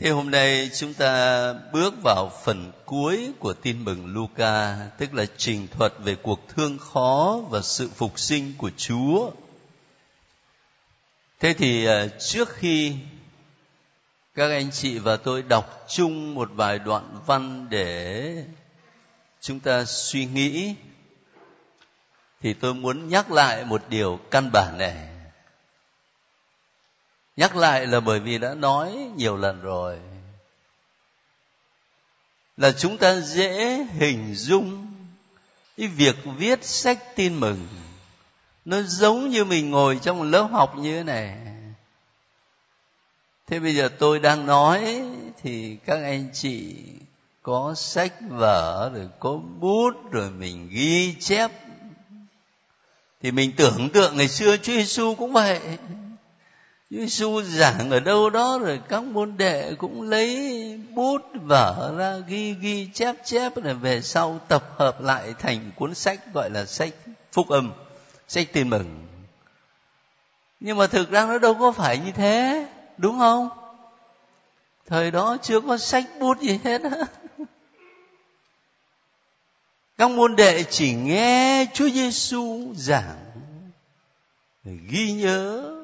Thế hôm nay chúng ta bước vào phần cuối của tin mừng Luca, tức là trình thuật về cuộc thương khó và sự phục sinh của Chúa. Thế thì à, trước khi các anh chị và tôi đọc chung một vài đoạn văn để chúng ta suy nghĩ thì tôi muốn nhắc lại một điều căn bản này nhắc lại là bởi vì đã nói nhiều lần rồi. Là chúng ta dễ hình dung cái việc viết sách tin mừng. Nó giống như mình ngồi trong một lớp học như thế này. Thế bây giờ tôi đang nói thì các anh chị có sách vở, rồi có bút, rồi mình ghi chép. Thì mình tưởng tượng ngày xưa Chúa Giêsu cũng vậy. Giêsu giảng ở đâu đó rồi các môn đệ cũng lấy bút, vở ra, ghi ghi, chép chép rồi về sau tập hợp lại thành cuốn sách gọi là sách phúc âm, sách tin mừng. Nhưng mà thực ra nó đâu có phải như thế, đúng không? Thời đó chưa có sách bút gì hết á. Các môn đệ chỉ nghe Chúa Giêsu giảng, ghi nhớ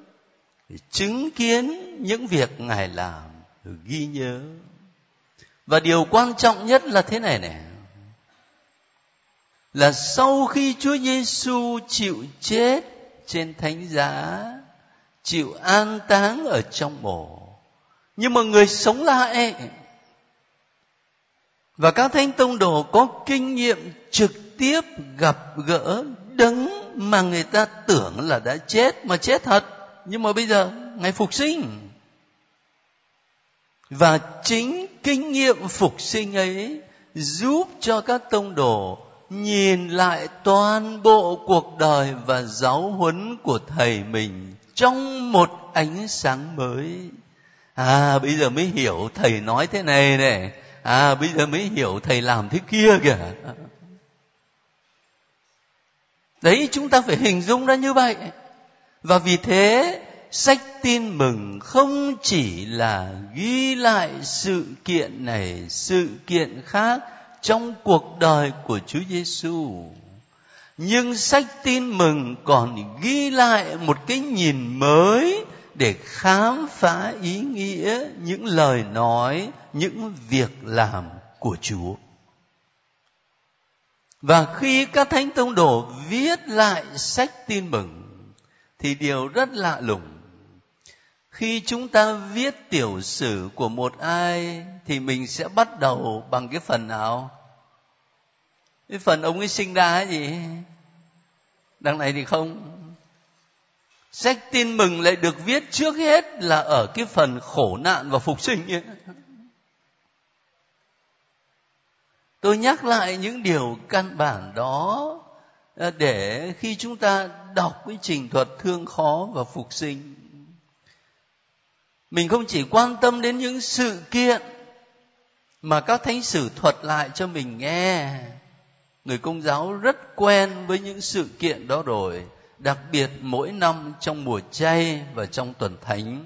chứng kiến những việc ngài làm, ghi nhớ. Và điều quan trọng nhất là thế này này là sau khi Chúa Giêsu chịu chết trên thánh giá, chịu an táng ở trong mộ, nhưng mà người sống lại. Và các thánh tông đồ có kinh nghiệm trực tiếp gặp gỡ, đấng mà người ta tưởng là đã chết, mà chết thật nhưng mà bây giờ ngài phục sinh. Và chính kinh nghiệm phục sinh ấy giúp cho các tông đồ nhìn lại toàn bộ cuộc đời và giáo huấn của thầy mình trong một ánh sáng mới. À bây giờ mới hiểu thầy nói thế này này à bây giờ mới hiểu thầy làm thế kia kìa. Đấy, chúng ta phải hình dung ra như vậy và vì thế, sách tin mừng không chỉ là ghi lại sự kiện này, sự kiện khác trong cuộc đời của Chúa Giêsu nhưng sách tin mừng còn ghi lại một cái nhìn mới để khám phá ý nghĩa những lời nói, những việc làm của chúa. Và khi các thánh tông đồ viết lại sách tin mừng thì điều rất lạ lùng. Khi chúng ta viết tiểu sử của một ai, thì mình sẽ bắt đầu bằng cái phần nào? Cái phần ông ấy sinh ra gì? Đằng này thì không. Sách tin mừng lại được viết trước hết là ở cái phần khổ nạn và phục sinh ấy. tôi nhắc lại những điều căn bản đó. Ờ, để khi chúng ta đọc cái trình thuật thương khó và phục sinh, mình không chỉ quan tâm đến những sự kiện mà các thánh sử thuật lại cho mình nghe. Người công giáo rất quen với những sự kiện đó rồi, đặc biệt mỗi năm trong mùa chay và trong tuần thánh.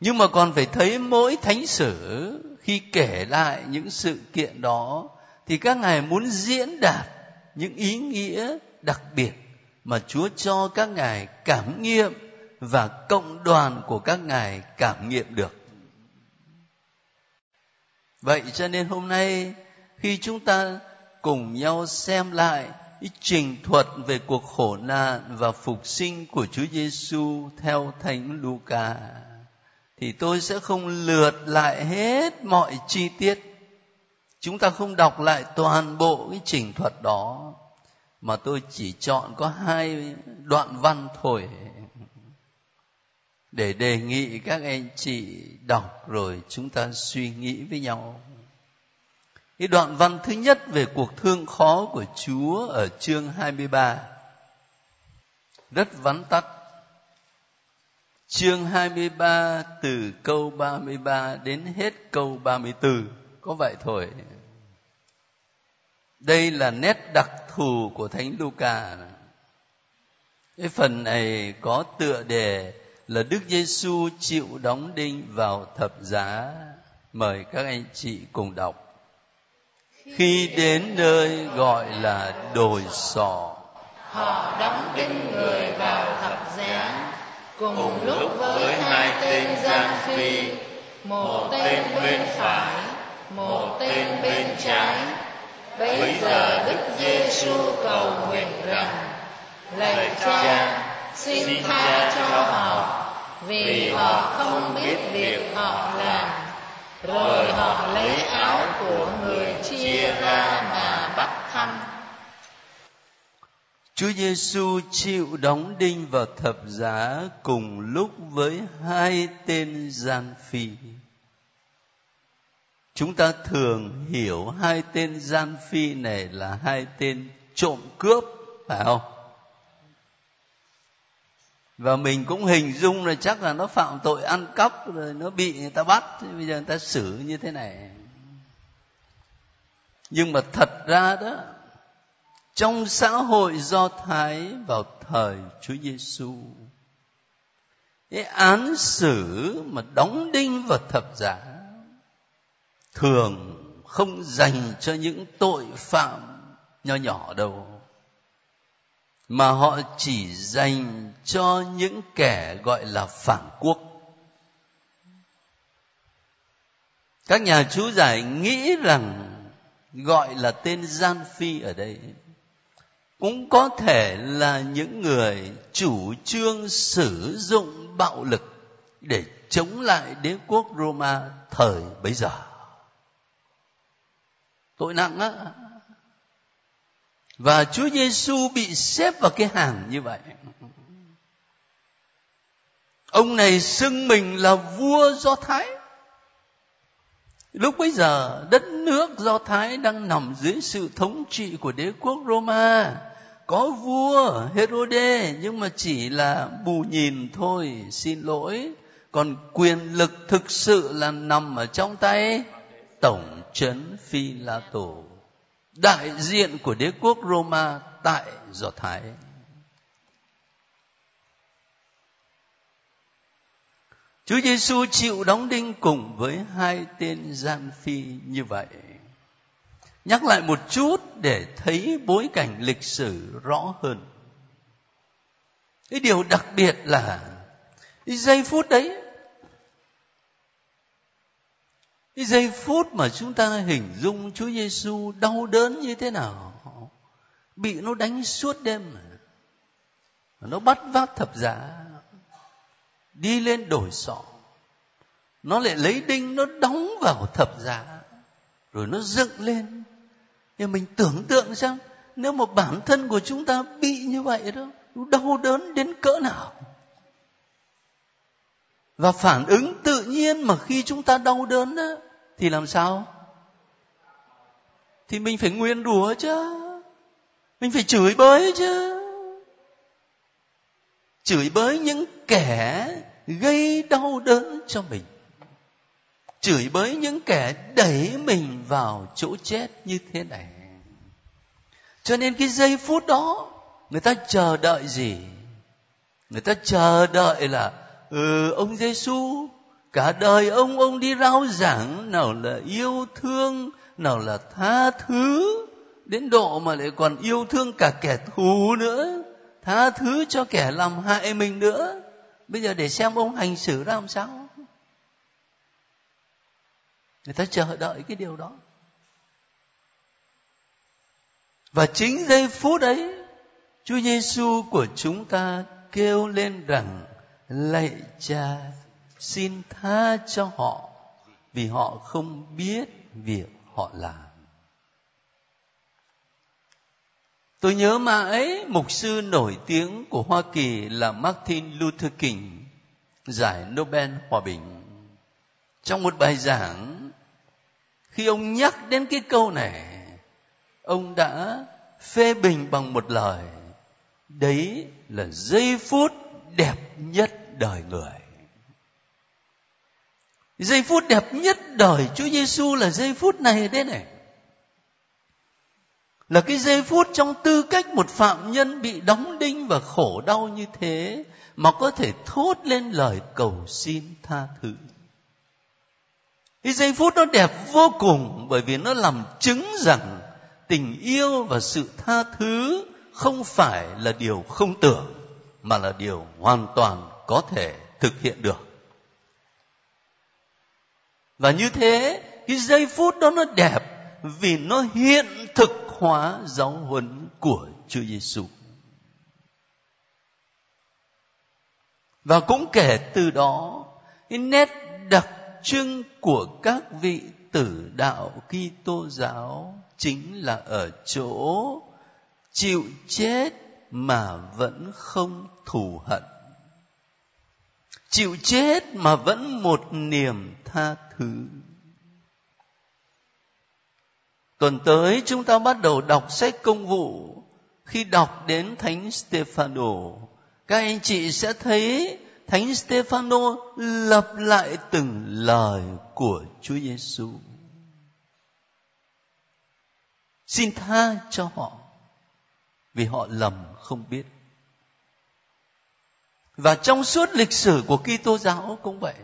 Nhưng mà còn phải thấy mỗi thánh sử khi kể lại những sự kiện đó, thì các ngài muốn diễn đạt những ý nghĩa đặc biệt mà chúa cho các ngài cảm nghiệm và cộng đoàn của các ngài cảm nghiệm được vậy cho nên hôm nay, khi chúng ta cùng nhau xem lại ý trình thuật về cuộc khổ nạn và phục sinh của Chúa Giêsu theo Thánh Luca, thì tôi sẽ không lượt lại hết mọi chi tiết. Chúng ta không đọc lại toàn bộ cái trình thuật đó, mà tôi chỉ chọn có hai đoạn văn thôi để đề nghị các anh chị đọc rồi chúng ta suy nghĩ với nhau cái đoạn văn thứ nhất về cuộc thương khó của Chúa ở chương 23 rất vắn tắt. Chương 23 từ câu 33 đến hết câu 34 có vậy thôi. Đây là nét đặc thù của Thánh Luca. Cái phần này có tựa đề là Đức Giêsu chịu đóng đinh vào thập giá. Mời các anh chị cùng đọc. Khi đến nơi gọi là đồi sọ, họ đóng đinh người vào thập giá cùng lúc với hai tên gian phi một tên bên phải một tên bên trái bấy giờ đức giêsu cầu nguyện rằng lạy cha xin tha cho họ vì họ không biết việc họ làm rồi họ lấy áo của người chia ra mà bắt thăm Chúa Giêsu chịu đóng đinh vào thập giá cùng lúc với hai tên gian phi. Chúng ta thường hiểu hai tên gian phi này là hai tên trộm cướp, phải không? Và mình cũng hình dung là chắc là nó phạm tội ăn cắp rồi nó bị người ta bắt, thì bây giờ người ta xử như thế này. Nhưng mà thật ra đó trong xã hội do thái vào thời chúa giêsu cái án xử mà đóng đinh vào thập giá thường không dành cho những tội phạm nho nhỏ đâu, mà họ chỉ dành cho những kẻ gọi là phản quốc các nhà chú giải nghĩ rằng gọi là tên gian phi ở đây cũng có thể là những người chủ trương sử dụng bạo lực để chống lại đế quốc Roma thời bấy giờ. Tội nặng á. Và Chúa Giêsu bị xếp vào cái hàng như vậy. Ông này xưng mình là vua Do Thái. Lúc bấy giờ đất nước Do Thái đang nằm dưới sự thống trị của đế quốc Roma. Có vua Herode nhưng mà chỉ là bù nhìn thôi, xin lỗi. Còn quyền lực thực sự là nằm ở trong tay tổng trấn Phi La Tổ, đại diện của đế quốc Roma tại Do Thái. Chúa Giêsu chịu đóng đinh cùng với hai tên gian phi như vậy. Nhắc lại một chút để thấy bối cảnh lịch sử rõ hơn. Cái điều đặc biệt là cái giây phút đấy cái giây phút mà chúng ta hình dung Chúa Giêsu đau đớn như thế nào bị nó đánh suốt đêm nó bắt vác thập giá đi lên đồi sọ nó lại lấy đinh nó đóng vào thập giá rồi nó dựng lên. Nhưng mình tưởng tượng xem nếu mà bản thân của chúng ta bị như vậy đó đau đớn đến cỡ nào. Và phản ứng tự nhiên mà khi chúng ta đau đớn đó, thì làm sao? Thì mình phải nguyên đùa chứ. Mình phải chửi bới chứ. Chửi bới những kẻ gây đau đớn cho mình. Chửi bới những kẻ đẩy mình vào chỗ chết như thế này. Cho nên cái giây phút đó, người ta chờ đợi gì? Người ta chờ đợi là ừ ông giêsu cả đời ông ông đi rao giảng, nào là yêu thương, nào là tha thứ. Đến độ mà lại còn yêu thương cả kẻ thù nữa, tha thứ cho kẻ làm hại mình nữa. Bây giờ để xem ông hành xử ra làm sao. Người ta chờ đợi cái điều đó. Và chính giây phút ấy, Chúa Giêsu của chúng ta kêu lên rằng, lạy cha xin tha cho họ, vì họ không biết việc họ làm. Tôi nhớ mà ấy, mục sư nổi tiếng của hoa kỳ là martin luther king, giải nobel hòa bình. Trong một bài giảng, khi ông nhắc đến cái câu này, ông đã phê bình bằng một lời, đấy là giây phút đẹp nhất đời người giây phút đẹp nhất đời Chúa Giêsu là giây phút này đây này. Là cái giây phút trong tư cách một phạm nhân bị đóng đinh và khổ đau như thế mà có thể thốt lên lời cầu xin tha thứ. Cái giây phút nó đẹp vô cùng bởi vì nó làm chứng rằng tình yêu và sự tha thứ không phải là điều không tưởng mà là điều hoàn toàn có thể thực hiện được và như thế cái giây phút đó nó đẹp vì nó hiện thực hóa giáo huấn của Chúa Giêsu. Và cũng kể từ đó, cái nét đặc trưng của các vị tử đạo Kitô giáo chính là ở chỗ chịu chết mà vẫn không thù hận. Chịu chết mà vẫn một niềm tha thứ. Tuần tới chúng ta bắt đầu đọc sách công vụ. Khi đọc đến Thánh Stefano, các anh chị sẽ thấy Thánh Stefano lặp lại từng lời của Chúa Giêsu. Xin tha cho họ vì họ lầm không biết. Và trong suốt lịch sử của Kitô giáo cũng vậy.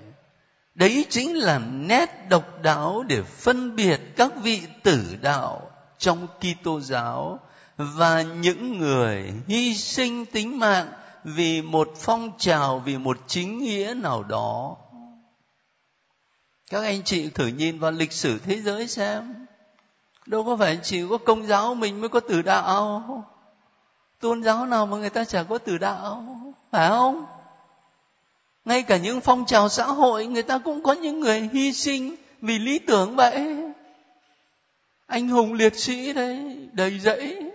Đấy chính là nét độc đáo để phân biệt các vị tử đạo trong Kitô giáo và những người hy sinh tính mạng vì một phong trào, vì một chính nghĩa nào đó. Các anh chị thử nhìn vào lịch sử thế giới xem. Đâu có phải chỉ có công giáo mình mới có tử đạo tôn giáo nào mà người ta chả có tử đạo, phải không? Ngay cả những phong trào xã hội, người ta cũng có những người hy sinh vì lý tưởng vậy. Anh hùng liệt sĩ đấy, đầy dẫy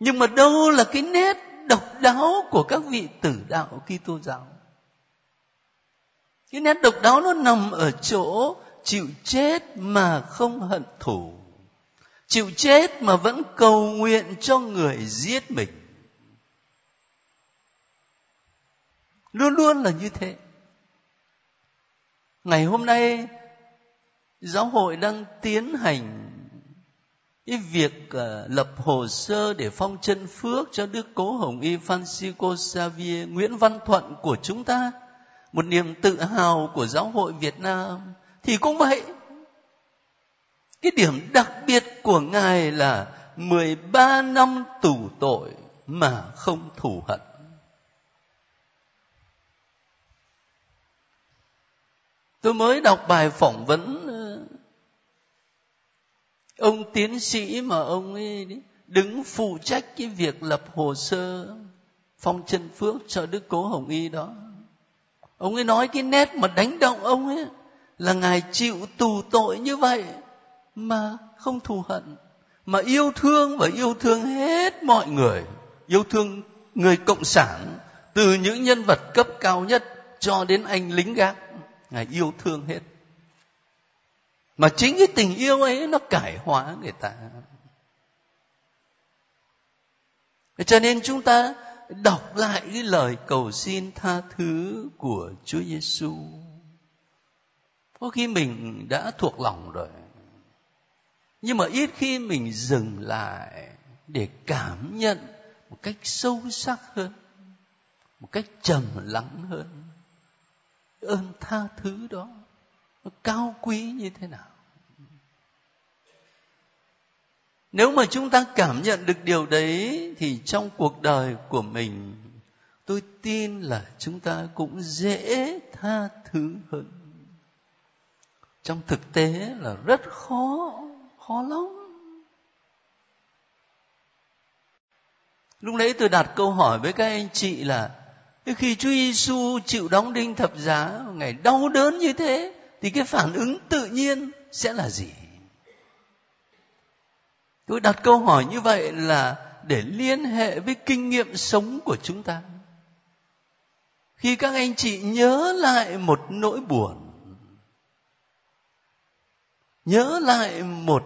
nhưng mà đâu là cái nét độc đáo của các vị tử đạo Kitô giáo? Cái nét độc đáo nó nằm ở chỗ chịu chết mà không hận thù chịu chết mà vẫn cầu nguyện cho người giết mình. Luôn luôn là như thế. Ngày hôm nay giáo hội đang tiến hành cái việc uh, lập hồ sơ để phong chân phước cho đức cố hồng y francisco xavier nguyễn văn thuận của chúng ta một niềm tự hào của giáo hội việt nam. Thì cũng vậy cái điểm đặc biệt của ngài là 13 năm tù tội mà không thù hận. Tôi mới đọc bài phỏng vấn ờ, ông tiến sĩ mà ông ấy đứng phụ trách cái việc lập hồ sơ phong chân phước cho đức cố hồng y đó. Ông ấy nói cái nét mà đánh động ông ấy là ngài chịu tù tội như vậy mà không thù hận, mà yêu thương và yêu thương hết mọi người, yêu thương người cộng sản từ những nhân vật cấp cao nhất cho đến anh lính gác ngài yêu thương hết mà chính cái tình yêu ấy nó cải hóa người ta cho nên chúng ta đọc lại cái lời cầu xin tha thứ của Chúa Giêsu. Có khi mình đã thuộc lòng rồi. Nhưng mà ít khi mình dừng lại để cảm nhận một cách sâu sắc hơn, một cách trầm lắng hơn ơn tha thứ đó nó cao quý như thế nào. Nếu mà chúng ta cảm nhận được điều đấy thì trong cuộc đời của mình tôi tin là chúng ta cũng dễ tha thứ hơn. Trong thực tế là rất khó khó lắm. Lúc nãy tôi đặt câu hỏi với các anh chị là khi Chúa Giêsu chịu đóng đinh thập giá, ngày đau đớn như thế, thì cái phản ứng tự nhiên sẽ là gì? Tôi đặt câu hỏi như vậy là để liên hệ với kinh nghiệm sống của chúng ta. Khi các anh chị nhớ lại một nỗi buồn nhớ lại một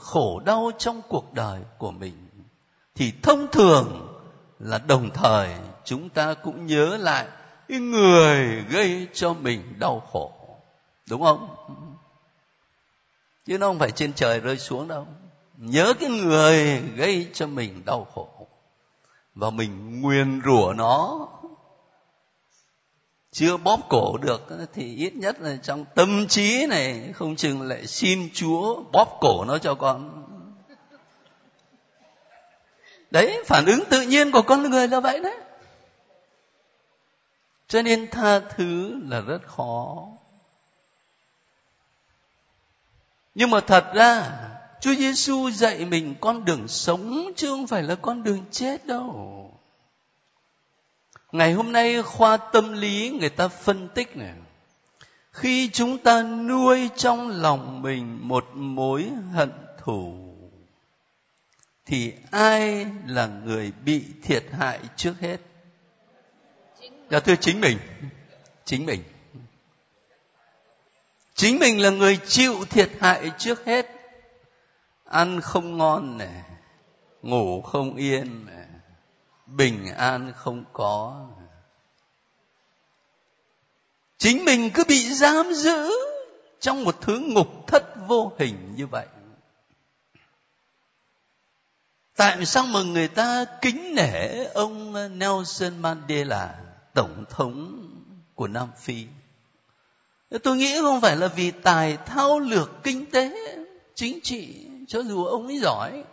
khổ đau trong cuộc đời của mình, thì thông thường là đồng thời chúng ta cũng nhớ lại cái người gây cho mình đau khổ, đúng không? Chứ nó không phải trên trời rơi xuống đâu. Nhớ cái người gây cho mình đau khổ, và mình nguyền rủa nó chưa bóp cổ được, thì ít nhất là trong tâm trí này không chừng lại xin chúa bóp cổ nó cho con. Đấy, phản ứng tự nhiên của con người là vậy đấy. Cho nên tha thứ là rất khó. Nhưng mà thật ra, Chúa Giêsu dạy mình con đường sống chứ không phải là con đường chết đâu. Ngày hôm nay khoa tâm lý người ta phân tích này. Khi chúng ta nuôi trong lòng mình một mối hận thù, thì ai là người bị thiệt hại trước hết? Dạ thưa chính mình. Chính mình. Chính mình là người chịu thiệt hại trước hết ăn không ngon này, ngủ không yên này bình an không có. Chính mình cứ bị giam giữ trong một thứ ngục thất vô hình như vậy. Tại sao mà người ta kính nể ông nelson mandela, tổng thống của nam phi? Tôi nghĩ không phải là vì tài thao lược kinh tế, chính trị cho dù ông ấy giỏi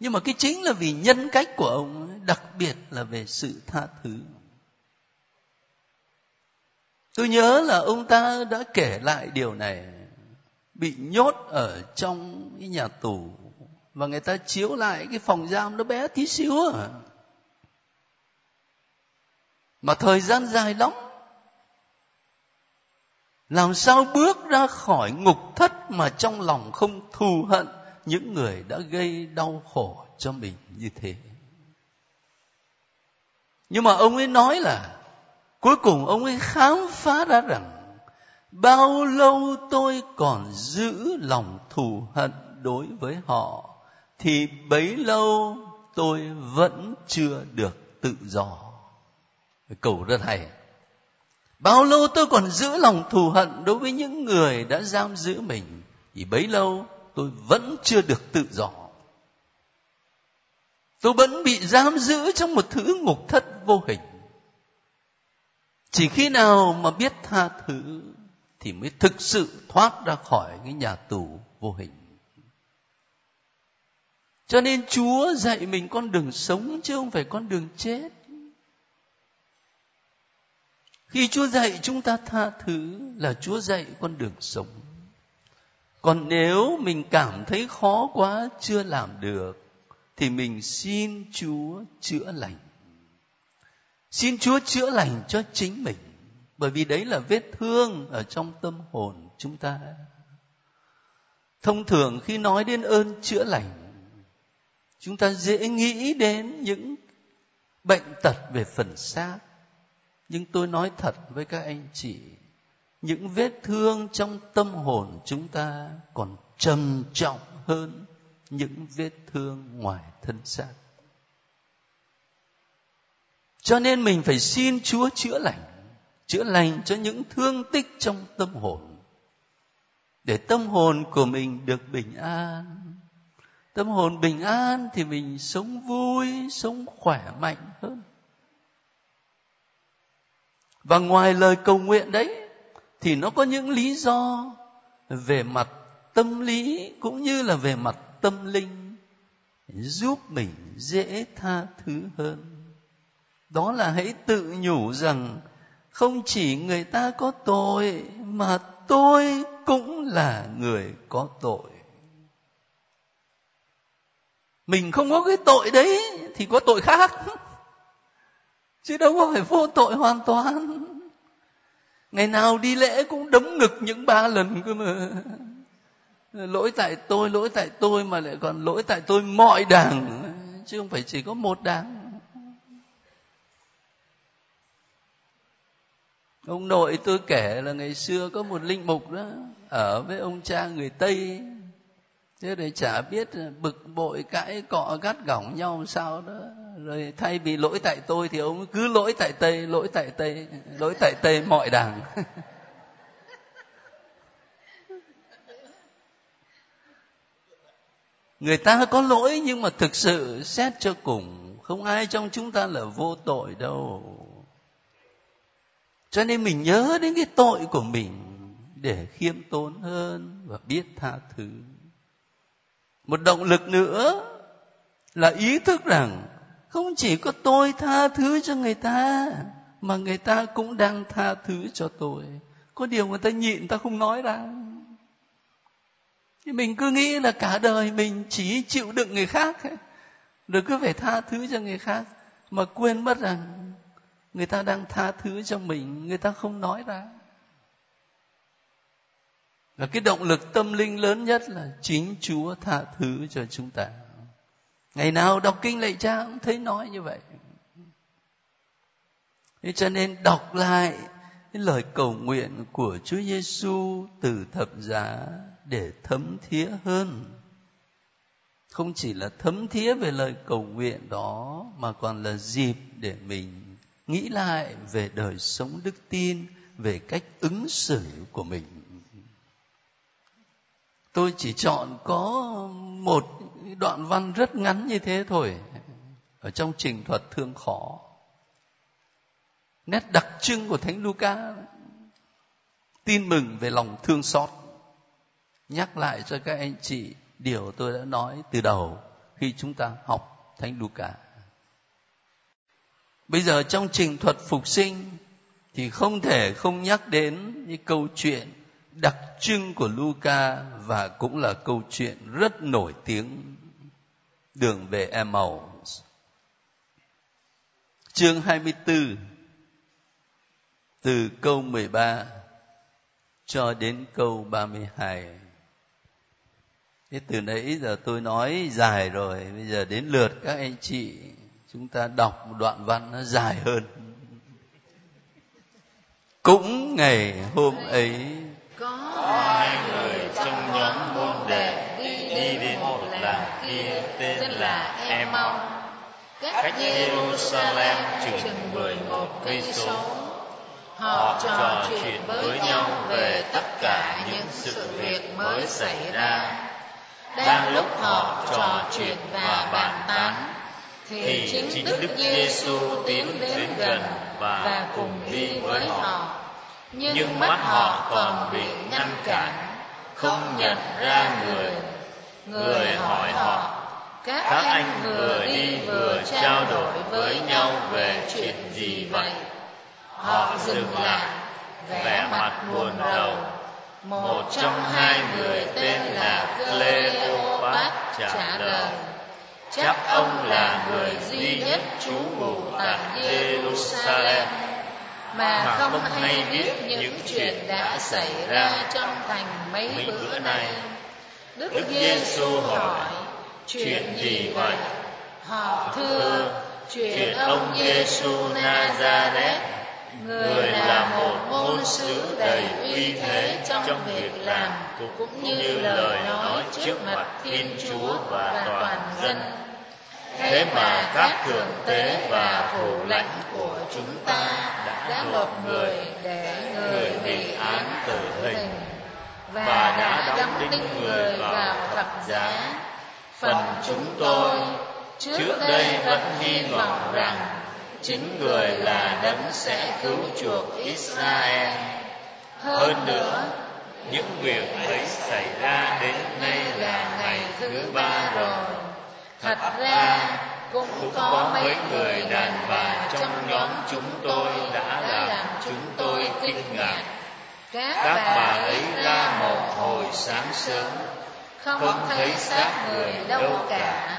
nhưng mà cái chính là vì nhân cách của ông ấy, đặc biệt là về sự tha thứ. Tôi nhớ là ông ta đã kể lại điều này bị nhốt ở trong cái nhà tù và người ta chiếu lại cái phòng giam nó bé tí xíu à. Mà thời gian dài lắm làm sao bước ra khỏi ngục thất mà trong lòng không thù hận? Những người đã gây đau khổ cho mình như thế. Nhưng mà ông ấy nói là, cuối cùng ông ấy khám phá ra rằng, bao lâu tôi còn giữ lòng thù hận đối với họ, thì bấy lâu tôi vẫn chưa được tự do. Cầu rất hay. Bao lâu tôi còn giữ lòng thù hận đối với những người đã giam giữ mình, thì bấy lâu tôi vẫn chưa được tự do. Tôi vẫn bị giam giữ trong một thứ ngục thất vô hình. Chỉ khi nào mà biết tha thứ thì mới thực sự thoát ra khỏi cái nhà tù vô hình. Cho nên chúa dạy mình con đường sống chứ không phải con đường chết. Khi chúa dạy chúng ta tha thứ là chúa dạy con đường sống còn nếu mình cảm thấy khó quá, chưa làm được, thì mình xin chúa chữa lành. Xin chúa chữa lành cho chính mình, bởi vì đấy là vết thương ở trong tâm hồn chúng ta. Thông thường khi nói đến ơn chữa lành, chúng ta dễ nghĩ đến những bệnh tật về phần xác. Nhưng tôi nói thật với các anh chị những vết thương trong tâm hồn chúng ta còn trầm trọng hơn những vết thương ngoài thân xác. Cho nên mình phải xin chúa chữa lành chữa lành cho những thương tích trong tâm hồn, để tâm hồn của mình được bình an. Tâm hồn bình an thì mình sống vui, sống khỏe mạnh hơn. Và ngoài lời cầu nguyện đấy thì nó có những lý do về mặt tâm lý cũng như là về mặt tâm linh giúp mình dễ tha thứ hơn. Đó là hãy tự nhủ rằng không chỉ người ta có tội mà tôi cũng là người có tội. Mình không có cái tội đấy thì có tội khác. Chứ đâu có phải vô tội hoàn toàn ngày nào đi lễ cũng đấm ngực những ba lần cơ mà. Lỗi tại tôi, lỗi tại tôi mà lại còn lỗi tại tôi mọi đảng. Chứ không phải chỉ có một đảng. Ông nội tôi kể là ngày xưa có một linh mục đó, ở với ông cha người tây. Thế để chả biết bực bội cãi cọ gắt gỏng nhau sao đó rồi thay vì lỗi tại tôi thì ông cứ lỗi tại tây, lỗi tại tây, lỗi tại tây mọi đảng. Người ta có lỗi nhưng mà thực sự xét cho cùng, không ai trong chúng ta là vô tội đâu. Cho nên mình nhớ đến cái tội của mình để khiêm tốn hơn và biết tha thứ. Một động lực nữa là ý thức rằng không chỉ có tôi tha thứ cho người ta, mà người ta cũng đang tha thứ cho tôi. Có điều người ta nhịn ta không nói ra. Thì mình cứ nghĩ là cả đời mình chỉ chịu đựng người khác rồi cứ phải tha thứ cho người khác, mà quên mất rằng người ta đang tha thứ cho mình, người ta không nói ra. Và cái động lực tâm linh lớn nhất là chính chúa tha thứ cho chúng ta ngày nào đọc kinh lạy cha cũng thấy nói như vậy. Thế cho nên đọc lại cái lời cầu nguyện của Chúa Giêsu từ thập giá để thấm thía hơn. Không chỉ là thấm thía về lời cầu nguyện đó, mà còn là dịp để mình nghĩ lại về đời sống đức tin, về cách ứng xử của mình tôi chỉ chọn có một đoạn văn rất ngắn như thế thôi, ở trong trình thuật thương khó. Nét đặc trưng của thánh Luca, tin mừng về lòng thương xót. Nhắc lại cho các anh chị điều tôi đã nói từ đầu khi chúng ta học thánh Luca. Bây giờ trong trình thuật phục sinh thì không thể không nhắc đến những câu chuyện đặc trưng của Luca và cũng là câu chuyện rất nổi tiếng đường về Emmaus. Chương 24 từ câu 13 cho đến câu 32. Thế từ nãy giờ tôi nói dài rồi, bây giờ đến lượt các anh chị chúng ta đọc một đoạn văn nó dài hơn. Cũng ngày hôm ấy có hai người trong nhóm môn đệ đi đến một làng kia tên là Emau cách Jerusalem chừng 11 cây số. họ trò chuyện với nhau về tất cả những sự việc mới xảy ra. đang lúc họ trò chuyện và bàn tán thì chính Đức Giêsu tiến đến gần và cùng đi với họ nhưng mắt họ còn bị ngăn cản không nhận ra người. người. Hỏi họ các anh vừa đi vừa trao đổi với nhau về chuyện gì vậy? họ dừng lại vẻ mặt buồn rầu một trong hai người tên là Cleopat trả lời. chắc ông là người duy nhất trú ngụ tại Jerusalem mà không hay biết những chuyện đã xảy ra trong thành mấy bữa nay. đức giêsu hỏi chuyện gì vậy? họ thưa chuyện ông giêsu nazareth người là một ngôn sứ đầy uy thế trong việc làm cũng như lời nói trước mặt thiên chúa và toàn dân thế mà các thượng tế và thủ lãnh của chúng ta đã nộp người để người bị án tử hình và đã đóng đinh người vào thập giá. phần chúng tôi trước đây vẫn hy vọng rằng chính người là đấng sẽ cứu chuộc Israel. Hơn nữa những việc ấy xảy ra đến nay là ngày thứ ba rồi thật ra cũng có mấy người đàn bà trong nhóm chúng tôi đã làm chúng tôi kinh ngạc. các bà ấy ra một hồi sáng sớm không thấy xác người đâu cả.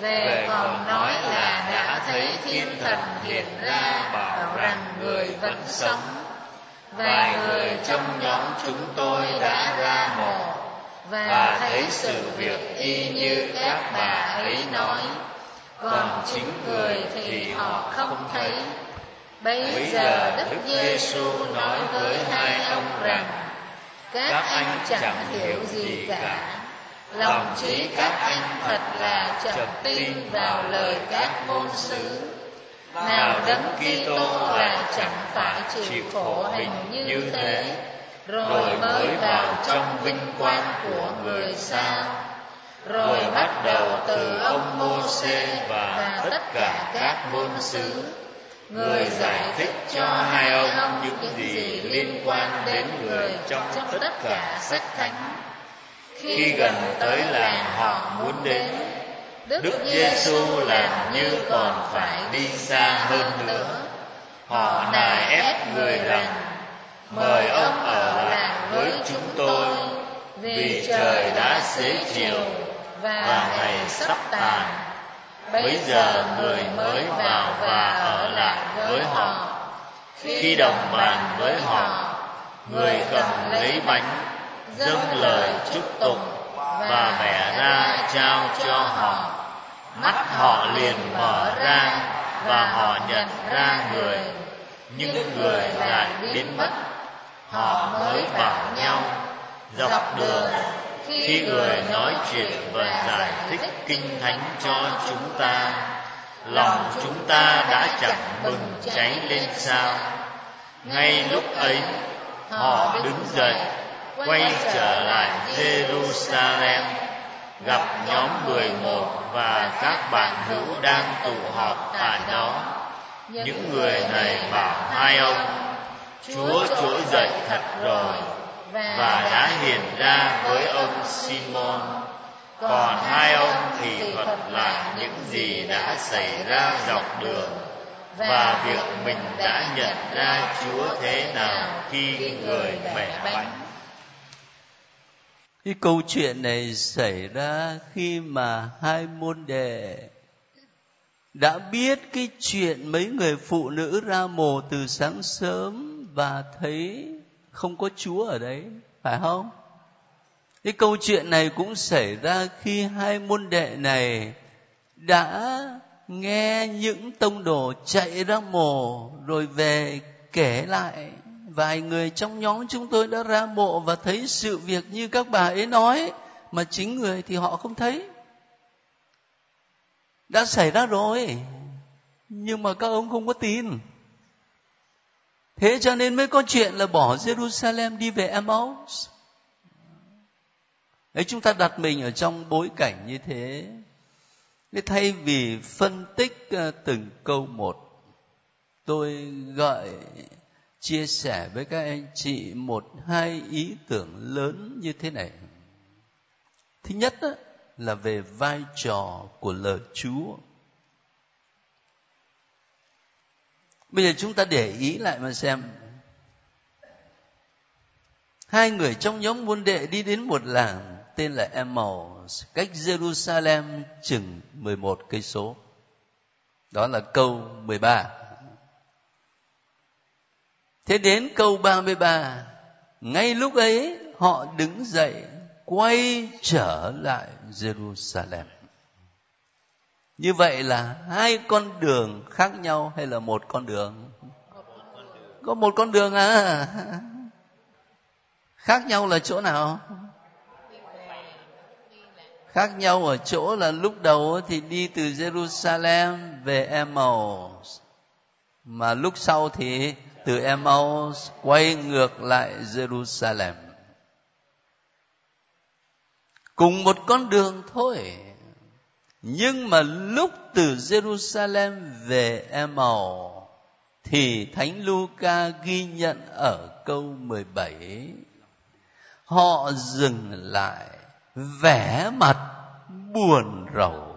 về còn nói là đã thấy thiên thần hiện ra bảo rằng người vẫn sống. vài người trong nhóm chúng tôi đã ra mộ và thấy sự việc y như các bà ấy nói. còn chính người thì họ không thấy. bây giờ đức giêsu nói với hai ông rằng các anh chẳng hiểu gì cả. lòng trí các anh thật là chậm tin vào lời các môn sứ. nào đấng Kitô là chẳng phải chịu khổ hình như thế rồi mới vào trong vinh quang của người sao. rồi bắt đầu từ ông Môsê và tất cả các môn sứ. người giải thích cho hai ông những gì liên quan đến người trong tất cả sách thánh. khi gần tới làng họ muốn đến đức giêsu làm như còn phải đi xa hơn nữa. họ nài ép người rằng mời ông ở lại với chúng tôi, vì trời đã xế chiều và ngày sắp tàn. Bây giờ người mới vào và ở lại với họ. Khi đồng bàn với họ, người cầm lấy bánh, dâng lời chúc tụng và bẻ ra trao cho họ. Mắt họ liền mở ra và họ nhận ra người, nhưng người lại biến mất họ mới bảo nhau dọc đường khi người nói chuyện và giải thích kinh thánh cho chúng ta lòng chúng ta đã chẳng bừng cháy lên sao. ngay lúc ấy họ đứng dậy quay trở lại Jerusalem gặp nhóm mười một và các bạn hữu đang tụ họp tại đó. những người này bảo hai ông chúa trỗi dậy thật rồi và đã hiện ra với ông Simon. Còn hai ông thì thuật lại những gì đã xảy ra dọc đường và việc mình đã nhận ra Chúa thế nào khi người mẹ bánh. Cái câu chuyện này xảy ra khi mà hai môn đệ đã biết cái chuyện mấy người phụ nữ ra mồ từ sáng sớm và thấy không có chúa ở đấy, phải không? Cái câu chuyện này cũng xảy ra khi hai môn đệ này đã nghe những tông đồ chạy ra mồ rồi về kể lại. Vài người trong nhóm chúng tôi đã ra mộ và thấy sự việc như các bà ấy nói mà chính người thì họ không thấy. Đã xảy ra rồi, nhưng mà các ông không có tin thế cho nên mới có chuyện là bỏ Jerusalem đi về Emmaus. Đấy, chúng ta đặt mình ở trong bối cảnh như thế. Để thay vì phân tích ờ, từng câu một, tôi gợi chia sẻ với các anh chị một, hai ý tưởng lớn như thế này. Thứ nhất là về vai trò của lời chúa. Bây giờ chúng ta để ý lại mà xem. Hai người trong nhóm môn đệ đi đến một làng tên là Emmaus, cách Jerusalem chừng 11 cây số. Đó là câu 13 thế đến câu 33 ngay lúc ấy họ đứng dậy quay trở lại Jerusalem như vậy là hai con đường khác nhau hay là một con đường? Có một con đường à? Khác nhau là chỗ nào? Khác nhau ở chỗ là lúc đầu thì đi từ Jerusalem về Emmaus, mà lúc sau thì từ Emmaus quay ngược lại Jerusalem. Cùng một con đường thôi nhưng mà lúc từ Jerusalem về Emmaus thì Thánh Luca ghi nhận ở câu 17 họ dừng lại, vẻ mặt buồn rầu.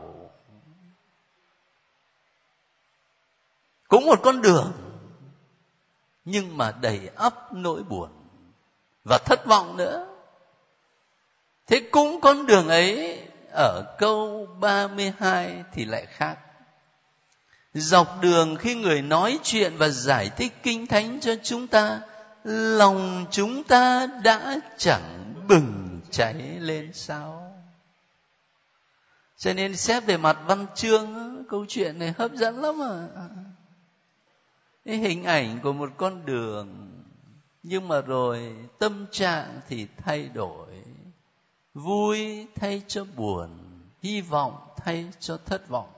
Cũng một con đường, nhưng mà đầy ắp nỗi buồn và thất vọng nữa. Thế cũng con đường ấy ở câu 32 thì lại khác. Dọc đường khi người nói chuyện và giải thích kinh thánh cho chúng ta, lòng chúng ta đã chẳng bừng cháy lên sao? Cho nên xét về mặt văn chương, câu chuyện này hấp dẫn lắm à. Cái hình ảnh của một con đường, nhưng mà rồi tâm trạng thì thay đổi vui thay cho buồn, hy vọng thay cho thất vọng.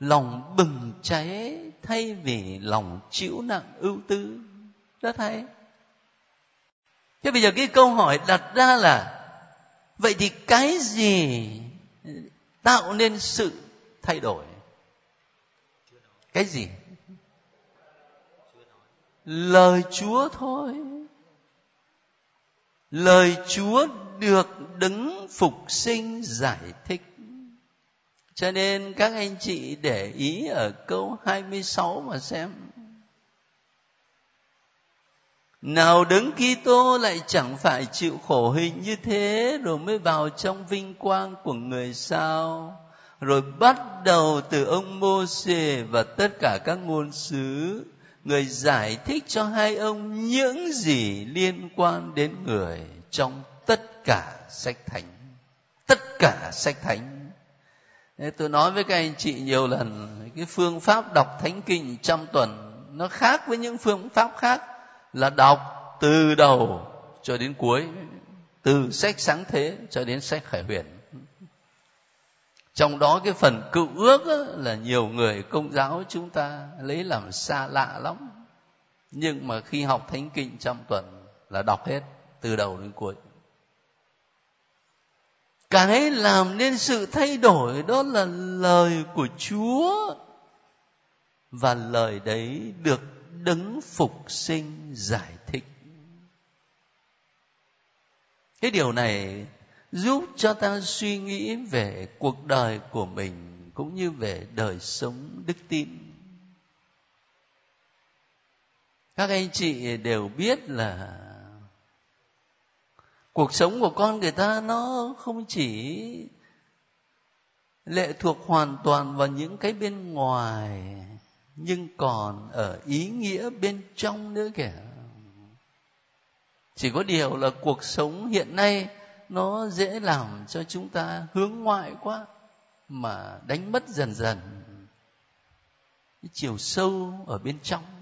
Lòng bừng cháy thay vì lòng chịu nặng ưu tư. Rất hay. Thế bây giờ cái câu hỏi đặt ra là, vậy thì cái gì tạo nên sự thay đổi? Cái gì? Lời chúa thôi. Lời chúa được đứng phục sinh giải thích. Cho nên các anh chị để ý ở câu 26 mà xem. Nào đứng Kitô lại chẳng phải chịu khổ hình như thế, rồi mới vào trong vinh quang của người sao? Rồi bắt đầu từ ông Môsê và tất cả các ngôn sứ, người giải thích cho hai ông những gì liên quan đến người trong cả sách thánh. Tất cả sách thánh. Tôi nói với các anh chị nhiều lần, cái phương pháp đọc thánh kinh trong tuần, nó khác với những phương pháp khác là đọc từ đầu cho đến cuối, từ sách sáng thế cho đến sách khải huyền. Trong đó cái phần cựu ước là nhiều người công giáo chúng ta lấy làm xa lạ lắm. Nhưng mà khi học thánh kinh trong tuần là đọc hết từ đầu đến cuối cái làm nên sự thay đổi đó là lời của chúa. Và lời đấy được đấng phục sinh giải thích. Cái điều này giúp cho ta suy nghĩ về cuộc đời của mình cũng như về đời sống đức tin. Các anh chị đều biết là cuộc sống của con người ta nó không chỉ lệ thuộc hoàn toàn vào những cái bên ngoài, nhưng còn ở ý nghĩa bên trong nữa kìa. Chỉ có điều là cuộc sống hiện nay nó dễ làm cho chúng ta hướng ngoại quá, mà đánh mất dần dần cái chiều sâu ở bên trong.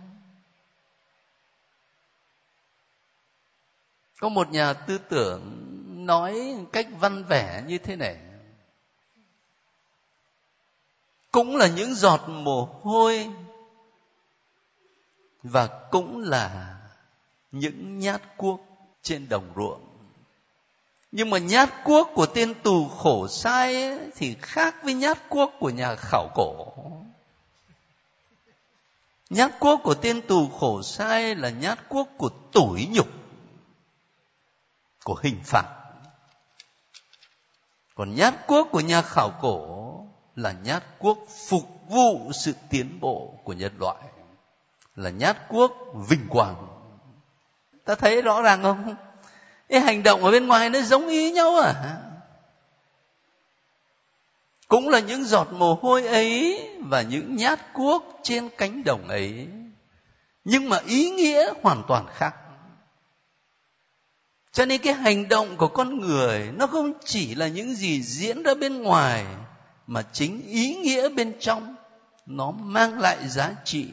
Có một nhà tư tưởng nói cách văn vẻ như thế này. Cũng là những giọt mồ hôi và cũng là những nhát cuốc trên đồng ruộng. Nhưng mà nhát cuốc của tên tù khổ sai ấy, thì khác với nhát cuốc của nhà khảo cổ. Nhát cuốc của tên tù khổ sai là nhát cuốc của tủi nhục của hình phạt. Còn nhát quốc của nhà khảo cổ là nhát quốc phục vụ sự tiến bộ của nhân loại, là nhát quốc vinh quang. Ta thấy rõ ràng không? Cái hành động ở bên ngoài nó giống ý nhau à? Cũng là những giọt mồ hôi ấy và những nhát cuốc trên cánh đồng ấy, nhưng mà ý nghĩa hoàn toàn khác cho nên cái hành động của con người nó không chỉ là những gì diễn ra bên ngoài, mà chính ý nghĩa bên trong nó mang lại giá trị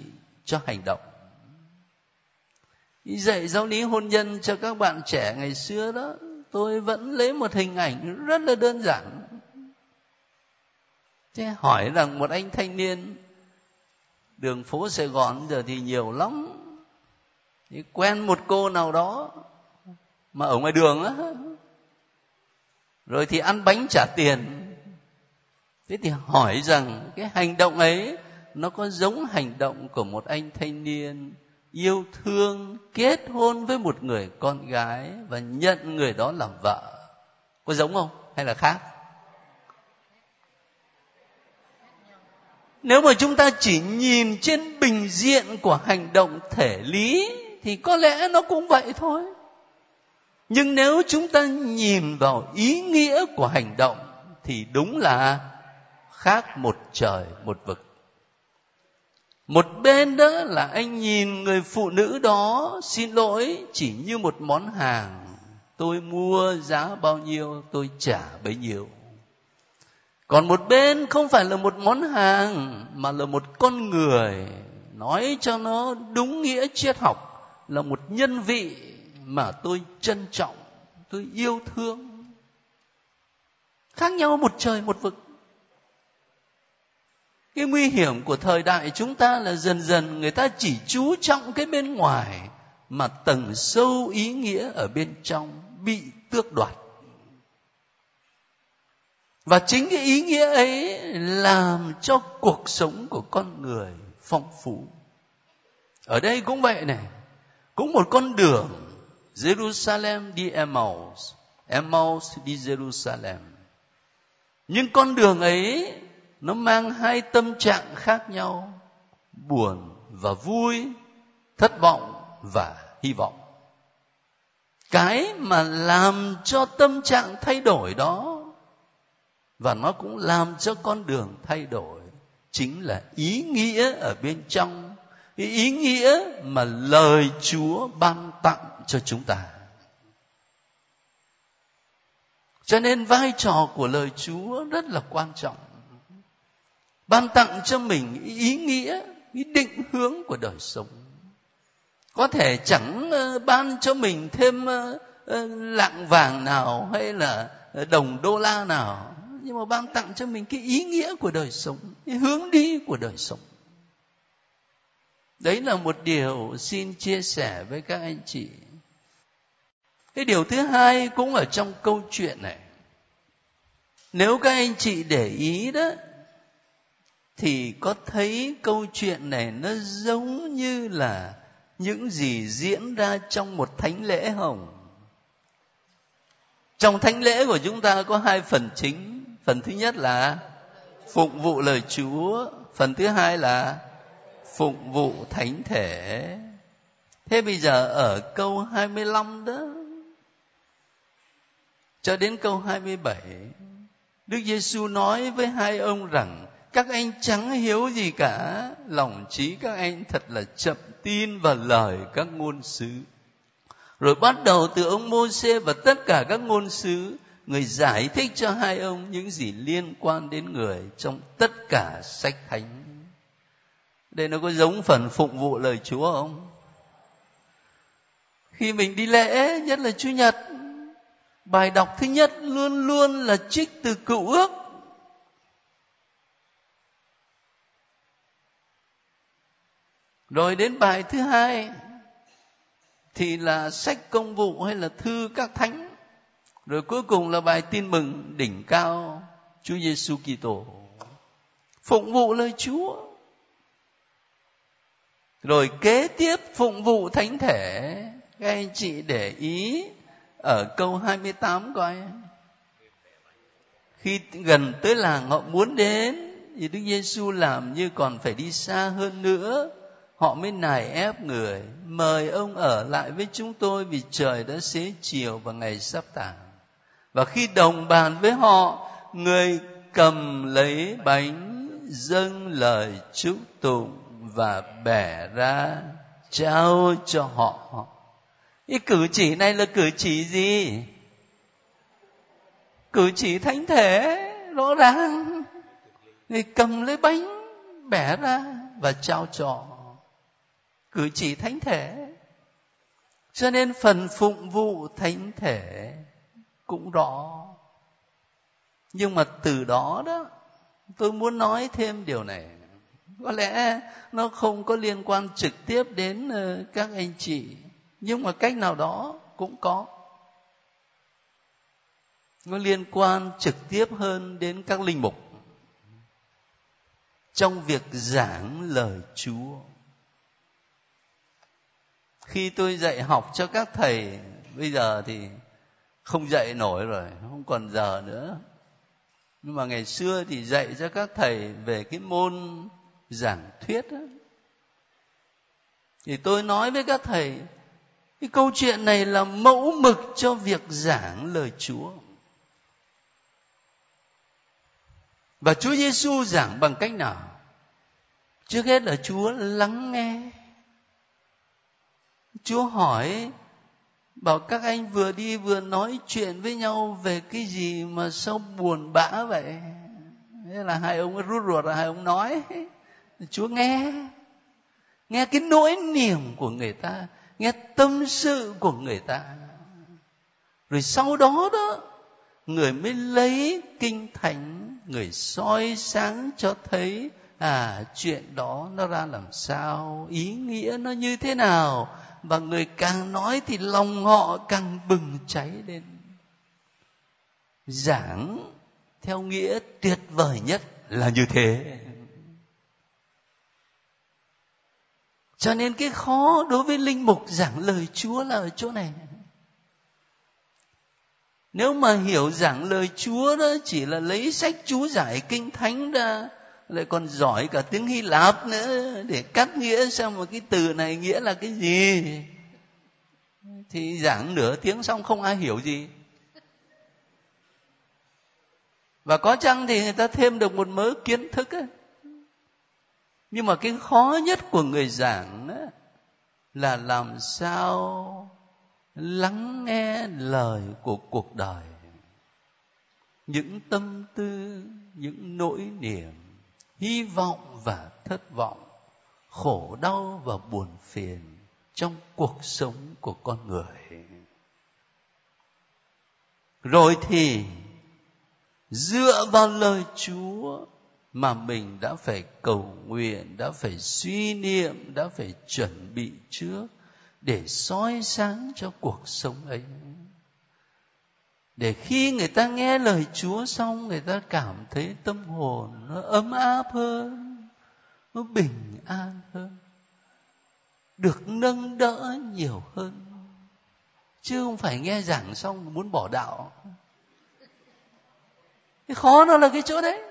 cho hành động. Dạy giáo lý hôn nhân cho các bạn trẻ ngày xưa đó, tôi vẫn lấy một hình ảnh rất là đơn giản. Thế hỏi rằng một anh thanh niên, đường phố sài gòn giờ thì nhiều lắm, thì quen một cô nào đó mà ở ngoài đường á. Rồi thì ăn bánh trả tiền. Thế thì hỏi rằng cái hành động ấy, nó có giống hành động của một anh thanh niên yêu thương kết hôn với một người con gái và nhận người đó làm vợ? Có giống không? Hay là khác? Nếu mà chúng ta chỉ nhìn trên bình diện của hành động thể lý, thì có lẽ nó cũng vậy thôi nhưng nếu chúng ta nhìn vào ý nghĩa của hành động, thì đúng là khác một trời một vực. Một bên đó là anh nhìn người phụ nữ đó, xin lỗi, chỉ như một món hàng. Tôi mua giá bao nhiêu, tôi trả bấy nhiêu. Còn một bên không phải là một món hàng, mà là một con người. Nói cho nó đúng nghĩa triết học, là một nhân vị mà tôi trân trọng, tôi yêu thương. Khác nhau một trời một vực. Cái nguy hiểm của thời đại chúng ta là dần dần người ta chỉ chú trọng cái bên ngoài mà tầng sâu ý nghĩa ở bên trong bị tước đoạt. Và chính cái ý nghĩa ấy làm cho cuộc sống của con người phong phú. Ở đây cũng vậy này, cũng một con đường Jerusalem đi Emmaus. Emmaus đi Jerusalem. Nhưng con đường ấy, nó mang hai tâm trạng khác nhau, buồn và vui, thất vọng và hy vọng. Cái mà làm cho tâm trạng thay đổi đó, và nó cũng làm cho con đường thay đổi, chính là ý nghĩa ở bên trong. Cái ý nghĩa mà lời chúa ban tặng cho chúng ta. Cho nên vai trò của lời chúa rất là quan trọng. Ban tặng cho mình ý nghĩa, ý định hướng của đời sống. Có thể chẳng ờ, ban cho mình thêm ờ, ờ, lạng vàng nào hay là đồng đô la nào. Nhưng mà ban tặng cho mình cái ý nghĩa của đời sống, cái hướng đi của đời sống. Đấy là một điều xin chia sẻ với các anh chị cái điều thứ hai cũng ở trong câu chuyện này. Nếu các anh chị để ý đó, thì có thấy câu chuyện này nó giống như là những gì diễn ra trong một thánh lễ không? Trong thánh lễ của chúng ta có hai phần chính. Phần thứ nhất là phụng vụ lời chúa. Phần thứ hai là phụng vụ thánh thể. Thế bây giờ ở câu 25 đó cho đến câu 27 Đức Giêsu nói với hai ông rằng các anh chẳng hiểu gì cả lòng trí các anh thật là chậm tin vào lời các ngôn sứ rồi bắt đầu từ ông Môsê và tất cả các ngôn sứ người giải thích cho hai ông những gì liên quan đến người trong tất cả sách thánh đây nó có giống phần phụng vụ lời Chúa không? Khi mình đi lễ, nhất là Chủ nhật, bài đọc thứ nhất luôn luôn là trích từ cựu ước. Rồi đến bài thứ hai, thì là sách công vụ hay là thư các thánh. Rồi cuối cùng là bài tin mừng đỉnh cao, Chúa Giêsu Kitô. Phụng vụ lời Chúa. Rồi kế tiếp phụng vụ thánh thể. Các anh chị để ý ở câu 28 coi khi gần tới làng họ muốn đến, thì Đức Giêsu làm như còn phải đi xa hơn nữa. Họ mới nài ép người, mời ông ở lại với chúng tôi vì trời đã xế chiều và ngày sắp tàn. Và khi đồng bàn với họ, người cầm lấy bánh, dâng lời chúc tụng và bẻ ra trao cho họ cái cử chỉ này là cử chỉ gì? Cử chỉ thánh thể, rõ ràng. Người cầm lấy bánh, bẻ ra và trao cho. Cử chỉ thánh thể. Cho nên phần phụng vụ thánh thể cũng rõ. Nhưng mà từ đó đó, tôi muốn nói thêm điều này. Có lẽ nó không có liên quan trực tiếp đến ờ, các anh chị nhưng mà cách nào đó cũng có. Nó liên quan trực tiếp hơn đến các linh mục. Trong việc giảng lời chúa. Khi tôi dạy học cho các thầy, bây giờ thì không dạy nổi rồi, không còn giờ nữa. Nhưng mà ngày xưa thì dạy cho các thầy về cái môn giảng thuyết đó. thì tôi nói với các thầy cái câu chuyện này là mẫu mực cho việc giảng lời Chúa. Và Chúa Giêsu giảng bằng cách nào? Trước hết là Chúa lắng nghe. Chúa hỏi, bảo các anh vừa đi vừa nói chuyện với nhau về cái gì mà sao buồn bã vậy thế là hai ông rút ruột là hai ông nói, chúa nghe nghe cái nỗi niềm của người ta nghe tâm sự của người ta. Rồi sau đó đó, người mới lấy kinh thánh, người soi sáng cho thấy à chuyện đó nó ra làm sao, ý nghĩa nó như thế nào. Và người càng nói thì lòng họ càng bừng cháy lên. Giảng theo nghĩa tuyệt vời nhất là như thế. Cho nên cái khó đối với linh mục giảng lời chúa là ở chỗ này. Nếu mà hiểu giảng lời chúa đó, chỉ là lấy sách chú giải kinh thánh ra, lại còn giỏi cả tiếng hy lạp nữa, để cắt nghĩa xem một cái từ này nghĩa là cái gì? Thì giảng nửa tiếng xong không ai hiểu gì. Và có chăng thì người ta thêm được một mớ kiến thức ấy nhưng mà cái khó nhất của người giảng á, là làm sao lắng nghe lời của cuộc đời. Những tâm tư những nỗi niềm hy vọng và thất vọng khổ đau và buồn phiền trong cuộc sống của con người. Rồi thì dựa vào lời chúa mà mình đã phải cầu nguyện, đã phải suy niệm, đã phải chuẩn bị trước để soi sáng cho cuộc sống ấy. Để khi người ta nghe lời chúa xong, người ta cảm thấy tâm hồn nó ấm áp hơn, nó bình an hơn, được nâng đỡ nhiều hơn. Chứ không phải nghe giảng xong muốn bỏ đạo. Cái khó nó là cái chỗ đấy.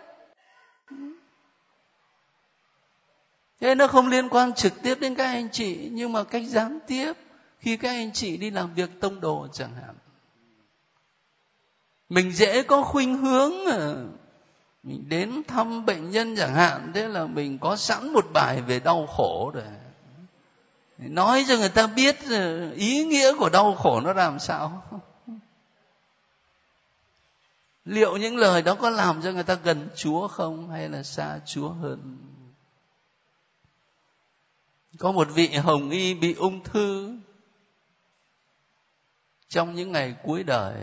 Thế nó không liên quan trực tiếp đến các anh chị, nhưng mà cách gián tiếp khi các anh chị đi làm việc tông đồ chẳng hạn. Mình dễ có khuynh hướng à. mình đến thăm bệnh nhân chẳng hạn, thế là mình có sẵn một bài về đau khổ rồi. Nói cho người ta biết à, ý nghĩa của đau khổ nó làm sao? Liệu những lời đó có làm cho người ta gần chúa không, hay là xa chúa hơn? Có một vị hồng y bị ung thư. Trong những ngày cuối đời,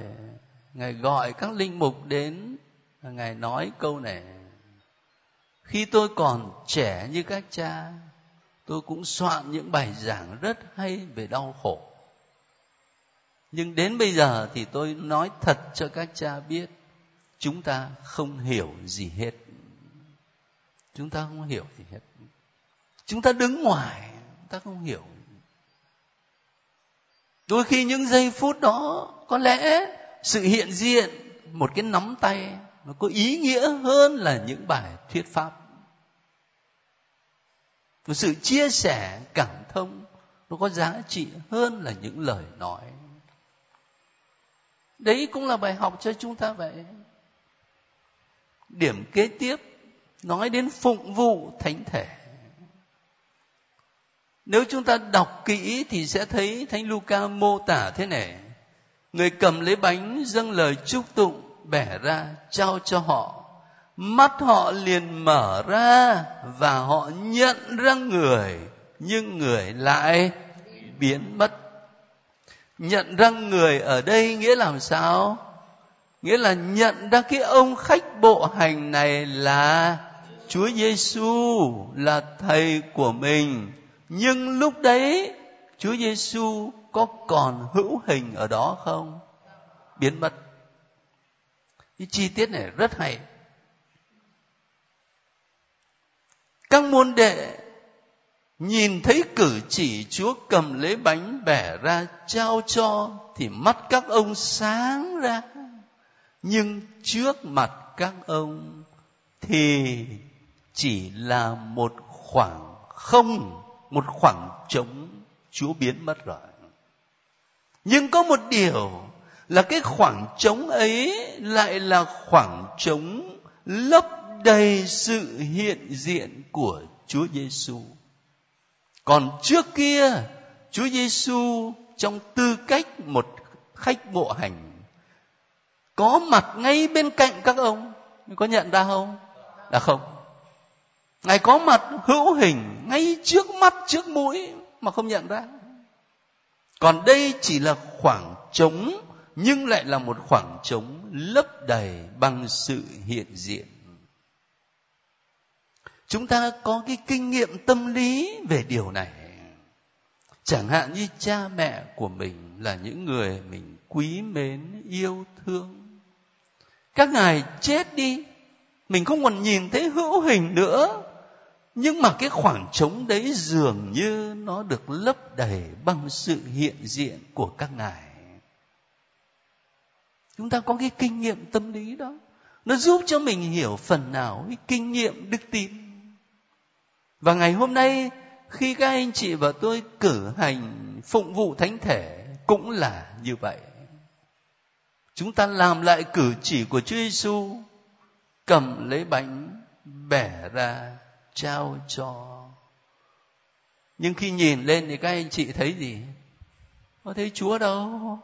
ngài gọi các linh mục đến và ngài nói câu này. Khi tôi còn trẻ như các cha, tôi cũng soạn những bài giảng rất hay về đau khổ. Nhưng đến bây giờ thì tôi nói thật cho các cha biết, chúng ta không hiểu gì hết. Chúng ta không hiểu gì hết chúng ta đứng ngoài, chúng ta không hiểu. Đôi khi những giây phút đó, có lẽ sự hiện diện, một cái nắm tay, nó có ý nghĩa hơn là những bài thuyết pháp. Một sự chia sẻ cảm thông, nó có giá trị hơn là những lời nói. Đấy cũng là bài học cho chúng ta vậy. Điểm kế tiếp, nói đến phụng vụ thánh thể nếu chúng ta đọc kỹ thì sẽ thấy thánh Luca mô tả thế này. Người cầm lấy bánh, dâng lời chúc tụng, bẻ ra, trao cho họ. Mắt họ liền mở ra và họ nhận ra người, nhưng người lại biến mất. Nhận ra người ở đây nghĩa làm sao? Nghĩa là nhận ra cái ông khách bộ hành này là Chúa Giêsu là thầy của mình nhưng lúc đấy, Chúa Giêsu có còn hữu hình ở đó không? Biến mất. Cái chi tiết này rất hay. Các môn đệ nhìn thấy cử chỉ chúa cầm lấy bánh bẻ ra trao cho thì mắt các ông sáng ra. Nhưng trước mặt các ông thì chỉ là một khoảng không một khoảng trống chúa biến mất rồi nhưng có một điều là cái khoảng trống ấy lại là khoảng trống lấp đầy sự hiện diện của Chúa Giêsu. Còn trước kia, Chúa Giêsu trong tư cách một khách bộ hành có mặt ngay bên cạnh các ông, có nhận ra không? Là không. Ngài có mặt hữu hình ngay trước mắt, trước mũi mà không nhận ra. Còn đây chỉ là khoảng trống, nhưng lại là một khoảng trống lấp đầy bằng sự hiện diện. Chúng ta có cái kinh nghiệm tâm lý về điều này. Chẳng hạn như cha mẹ của mình là những người mình quý mến, yêu thương. Các ngài chết đi, mình không còn nhìn thấy hữu hình nữa nhưng mà cái khoảng trống đấy dường như nó được lấp đầy bằng sự hiện diện của các ngài. Chúng ta có cái kinh nghiệm tâm lý đó. Nó giúp cho mình hiểu phần nào cái kinh nghiệm đức tin. Và ngày hôm nay, khi các anh chị và tôi cử hành phụng vụ thánh thể cũng là như vậy. Chúng ta làm lại cử chỉ của Chúa Giêsu cầm lấy bánh, bẻ ra trao cho. Nhưng khi nhìn lên thì các anh chị thấy gì? Có thấy chúa đâu.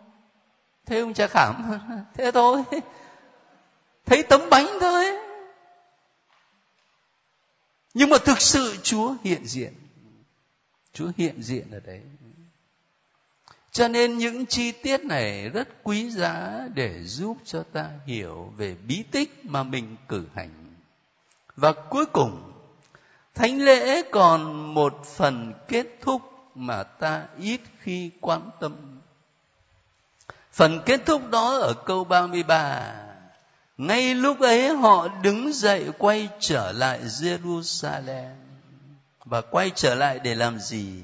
Thấy ông cha khảm. Thế thôi. Thấy tấm bánh thôi. Nhưng mà thực sự chúa hiện diện. Chúa hiện diện ở đấy. Cho nên những chi tiết này rất quý giá để giúp cho ta hiểu về bí tích mà mình cử hành. Và cuối cùng thánh lễ còn một phần kết thúc mà ta ít khi quan tâm. Phần kết thúc đó ở câu 33 ngay lúc ấy họ đứng dậy quay trở lại Jerusalem. Và quay trở lại để làm gì?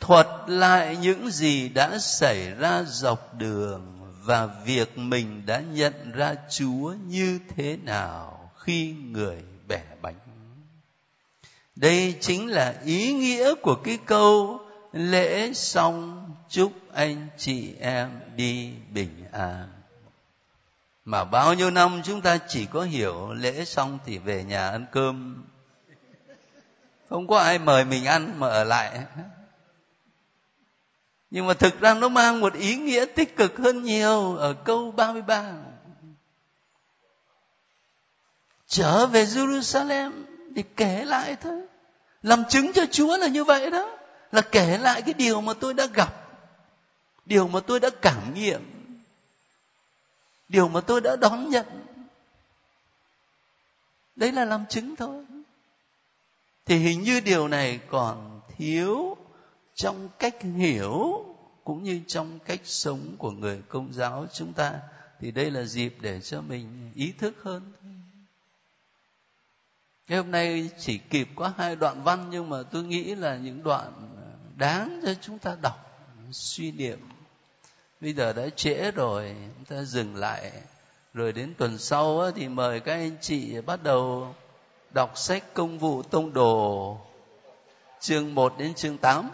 Thuật lại những gì đã xảy ra dọc đường và việc mình đã nhận ra Chúa như thế nào khi người bẻ bánh đây chính là ý nghĩa của cái câu, lễ xong, chúc anh chị em đi bình an. Mà bao nhiêu năm chúng ta chỉ có hiểu lễ xong thì về nhà ăn cơm. Không có ai mời mình ăn mà ở lại. Nhưng mà thực ra nó mang một ý nghĩa tích cực hơn nhiều ở câu 33 trở về Jerusalem để kể lại thôi. Làm chứng cho chúa là như vậy đó. Là kể lại cái điều mà tôi đã gặp. Điều mà tôi đã cảm nghiệm. Điều mà tôi đã đón nhận. Đấy là làm chứng thôi. Thì hình như điều này còn thiếu trong cách hiểu cũng như trong cách sống của người công giáo chúng ta. Thì đây là dịp để cho mình ý thức hơn. Thế hôm nay chỉ kịp có hai đoạn văn nhưng mà tôi nghĩ là những đoạn ờ, đáng cho chúng ta đọc, suy niệm. Bây giờ đã trễ rồi, chúng ta dừng lại. Rồi đến tuần sau thì mời các anh chị bắt đầu đọc sách công vụ tông đồ chương 1 đến chương 8.